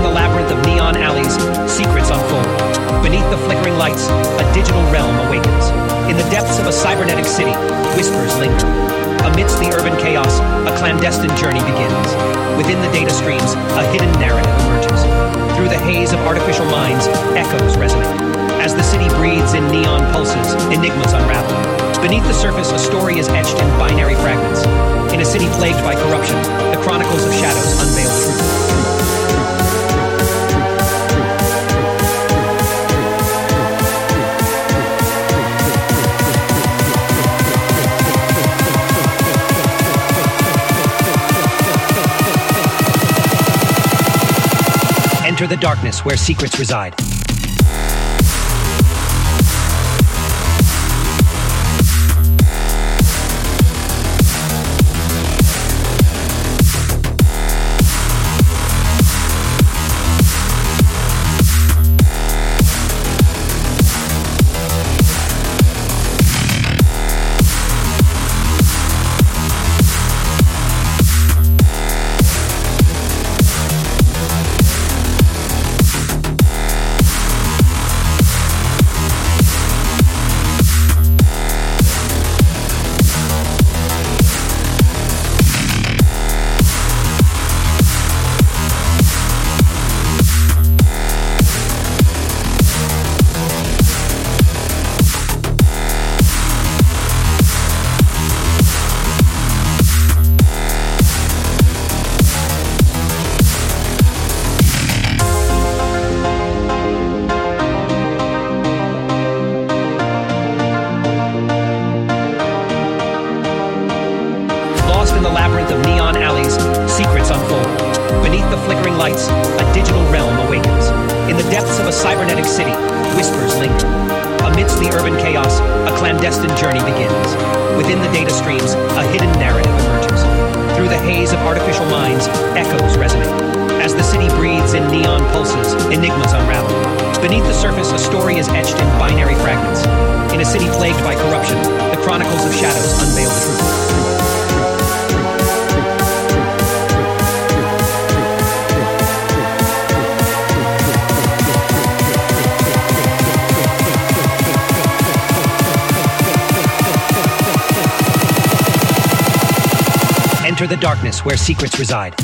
in the labyrinth of neon alleys, secrets unfold. Beneath the flickering lights, a digital realm awakens. In the depths of a cybernetic city, whispers linger. Amidst the urban chaos, a clandestine journey begins. Within the data streams, a hidden narrative emerges. Through the haze of artificial minds, echoes resonate. As the city breathes in neon pulses, enigmas unravel. Beneath the surface, a story is etched in binary fragments. In a city plagued by corruption, the Enter the darkness where secrets reside. In the labyrinth of neon alleys, secrets unfold. Beneath the flickering lights, a digital realm awakens. In the depths of a cybernetic city, whispers linger. Amidst the urban chaos, a clandestine journey begins. Within the data streams, a hidden narrative emerges. Through the haze of artificial minds, echoes resonate. As the city breathes in neon pulses, enigmas unravel. Beneath the surface, a story is etched in binary fragments. In a city plagued by corruption, the chronicles of shadows unveil the truth. Enter the darkness where secrets reside.